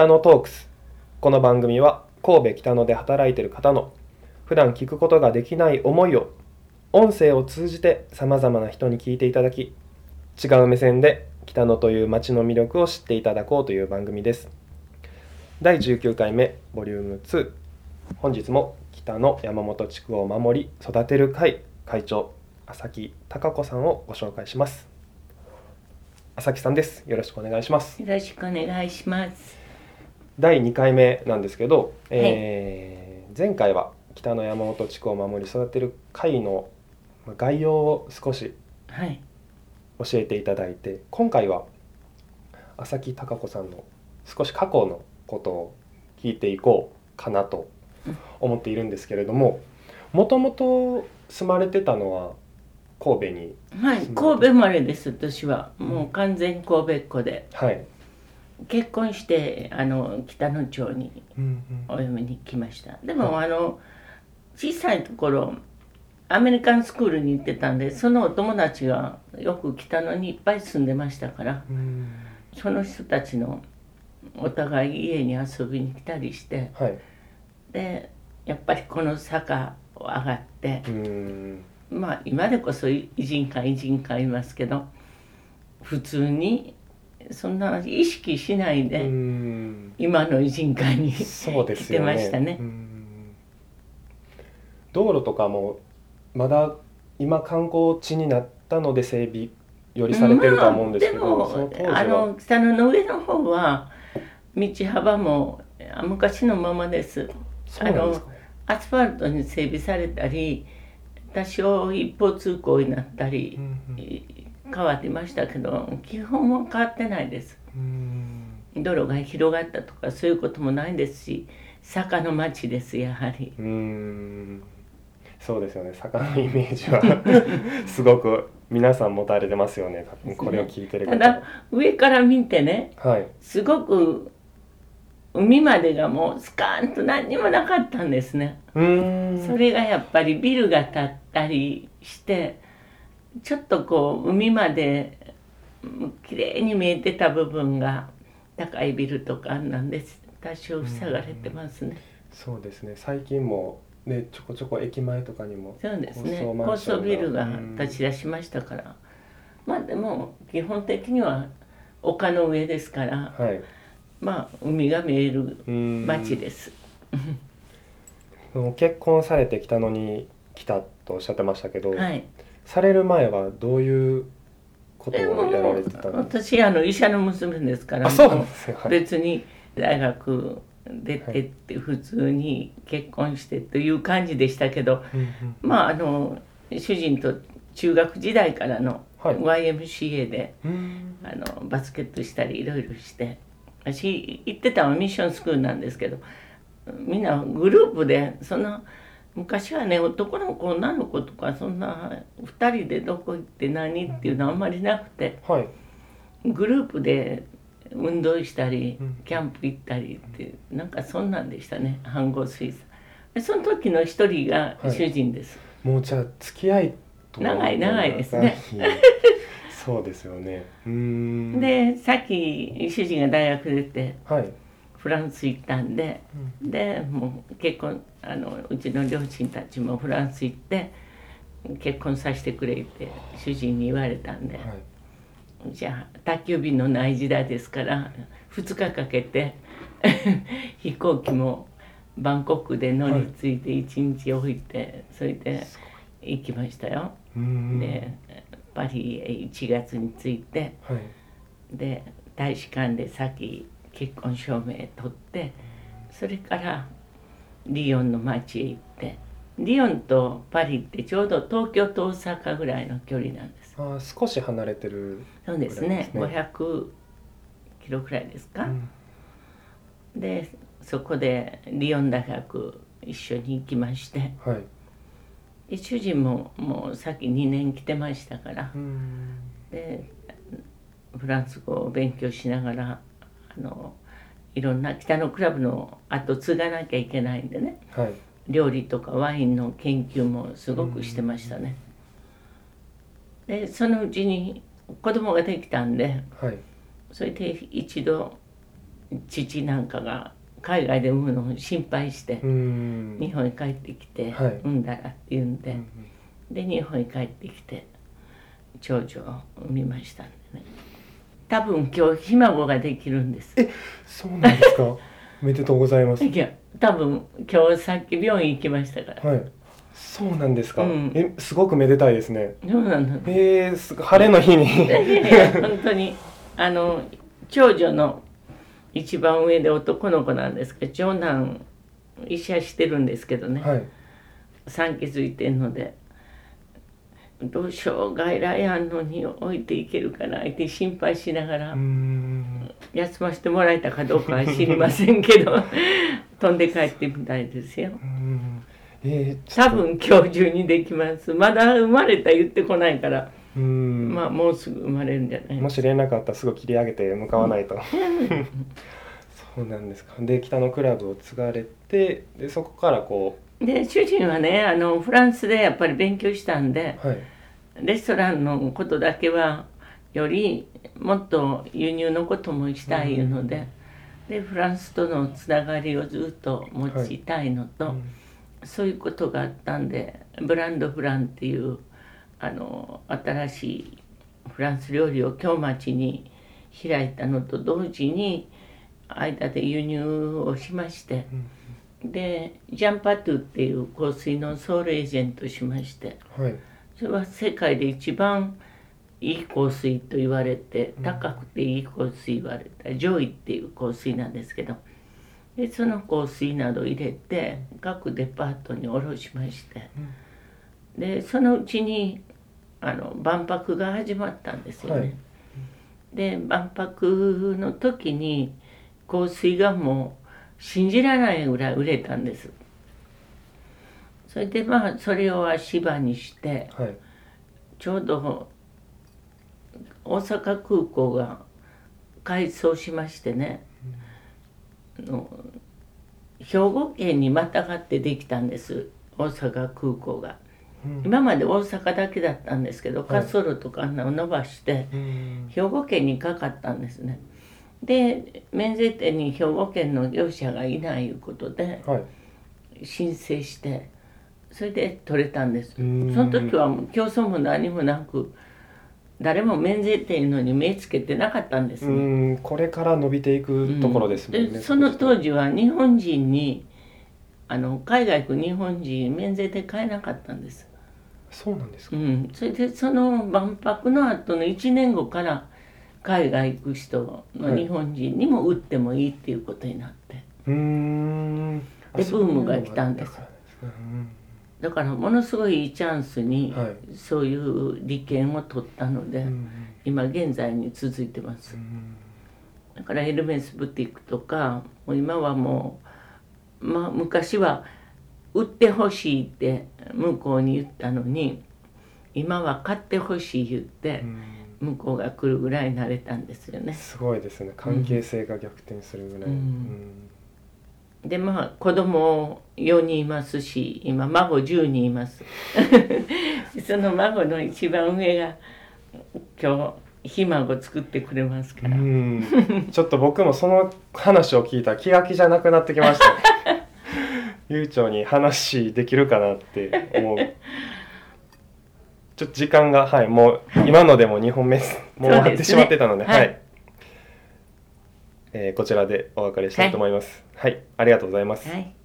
北野トークス。この番組は神戸北野で働いている方の普段聞くことができない思いを音声を通じてさまざまな人に聞いていただき違う目線で北野という街の魅力を知っていただこうという番組です。第19回目ボリューム2本日も北野山本地区を守り育てる会会長朝木孝子さんをご紹介します。朝木さんです。よろしくお願いします。よろしくお願いします。第2回目なんですけど、えー前回は北の山本地区を守り育てる会のまあ概要を少しはい。教えていただいて今回は朝木孝子さんの少し過去のことを聞いていこうかなと思っているんですけれどももともと住まれてたのは神戸にはい、神戸生まれです。私は。もう完全に神戸っ子で。はい、結婚してあの北野町にお嫁に来ました。でも、あの小さいところアメリカンスクールに行ってたんで、そのお友達がよく北野にいっぱい住んでましたから、うんその人たちのお互い家に遊びに来たりして、はいでやっぱりこの坂を上がって。うんまあ今でこそ偉人会偉人会いますけど普通にそんな意識しないで、うん。今の偉人会にそうで来てすよね。ましたね。うん。道路とかもまだ今観光地になったので整備よりされてるとは思うんですけど、まああはの北野の上の方は道幅もあ昔のままです。ですか。アスファルトに整備されたり多少一方通行になったり変わってましたけど基本は変わってないですうん道路が広がったとかそういうこともないですし坂の町ですやはりうんそうですよね。坂のイメージは すごく皆さん持たれてますよね。多分これを聞いてる方。ただ上から見てねはい。すごく海までがもうスカーンと何にもなかったんですねうーん。それがやっぱりビルが建ったりしてちょっとこう海までうん綺麗に見えてた部分が高いビルとかなんです。多少塞がれてますね。そうですね。最近もねちょこちょこ駅前とかにもそうですね。高層ビルがうん立ち出しましたから。まあでも基本的には丘の上ですからはい。まあ海が見えるうん。町です。その結婚されてきたのに来たとおっしゃってましたけど、はいされる前はどういうことをやられてたんです私あの医者の娘ですか？らかあそうなんですよ、はい、別に大学出てって普通に結婚してという感じでしたけどうんうん。まああの主人と中学時代からのはい。YMCA でうん。あのバスケットしたりいろいろして。私行ってたのはミッションスクールなんですけどみんなグループでそんな昔はね男の子女の子とかそんな2人でどこ行って何っていうのはあんまりなくてはい。グループで運動したりうん。キャンプ行ったりってなんかそんなんでしたね飯合水産。でその時の一人が主人です、もうじゃあ付き合いと長い長いですね。そうですよね。でさっき主人が大学出てはいフランス行ったんで、でもう結婚あのうちの両親たちもフランス行って結婚させてくれって主人に言われたんで、はい。じゃあ宅急便のない時代ですから2日かけて 飛行機もバンコクで乗り継いで1日置いて、それで行きましたよ。でパリへ1月に着いてはい。で大使館で先結婚証明取ってそれからリヨンの町へ行ってリヨンとパリってちょうど東京と大阪ぐらいの距離なんです。あー少し離れてるそうですね。ぐらいです500キロくらいですか、うん。でそこでリヨン大学一緒に行きまして。はい。で主人ももう先2年来てましたから。うーん。でフランス語を勉強しながらあのいろんな北のクラブの後継がなきゃいけないんでね。はい。料理とかワインの研究もすごくしてましたね。でそのうちに子供ができたんではい。それで一度父なんかが海外で産むのを心配してう、ん。日本に帰ってきてはい。産んだらって言うんで、うんで日本に帰ってきて長女を産みましたんでね多分今日ひ孫ができるんです。そうなんですか？おめでとうございます。いや多分今日さっき病院行きましたから。はい。そうなんですか、うん。えすごくめでたいですね。そうなのえー、す晴れの日に。本当にあの長女の一番上で男の子なんですけど長男医者してるんですけどね、はい。産気づいてんのでどうしよう外来あんのに置いていけるかなって心配しながら。休ませてもらえたかどうかは知りませんけど 飛んで帰ってみたいですよ。えー、多分今日中にできます。まだ生まれた言ってこないから、まあもうすぐ生まれるんじゃないもし連絡あったらすぐ切り上げて向かわないと、そうなんですか。で北のクラブを継がれてでそこからこで主人はねあのフランスでやっぱり勉強したんでうはい。レストランのことだけはよりもっと輸入のこともしたいので,、でフランスとのつながりをずっと持ちたいのと、うん。そういうことがあったんでブランドフランっていうあの新しいフランス料理を京町に開いたのと同時に間で輸入をしまして、でジャンパトゥっていう香水のソウルエージェントしましてはい。それは世界で一番いい香水と言われてうん。高くていい香水言われた Joy っていう香水なんですけどでその香水など入れて各デパートに卸しましてでそのうちにあの万博が始まったんですよね。はい。で万博の時に香水がもう信じられないぐらい売れたんです。それでまあそれを足場にしてはい。ちょうど大阪空港が改装しましてね、あの兵庫県にまたがってできたんです大阪空港が。うん。今まで大阪だけだったんですけどはい。滑走路とかあんなの伸ばしてうん。兵庫県にかかったんですねで免税店に兵庫県の業者がいないいうことではい。申請してそれで取れたんです。そうん。の時はもう競争も何もなく誰も免税店のに目つけてなかったんですうね、んこれから伸びていくところですもんね、でその当時時は日本人にあの海外行く日本人免税で買えなかったんです、そうなんですか、うん、それでその万博の後の1年後から海外行く人の日本人にも売ってもいいっていうことになって。うーん。あでそういうのブームが来たんです。だからものすごいいいチャンスにはい。そういう利権を取ったので、うん今現在に続いてます。うん。だからエルメスブティックとかもう今はもう、まあ、昔は売ってほしいって向こうに言ったのに今は買ってほしい言ってうん向こうが来るぐらい慣れたんですよね。すごいですね。関係性が逆転するぐらい、うん。うん。でまあ子供4人いますし今孫10人います。その孫の一番上が今日ひ孫作ってくれますから、うん。ちょっと僕もその話を聞いたら気が気じゃなくなってきました。ね 悠長に話できるかなって思うちょっと時間がはいもう今のでも2本目 もう終わってしまってたのではい、えーこちらでお別れしたいと思います。はい、ありがとうございます、はい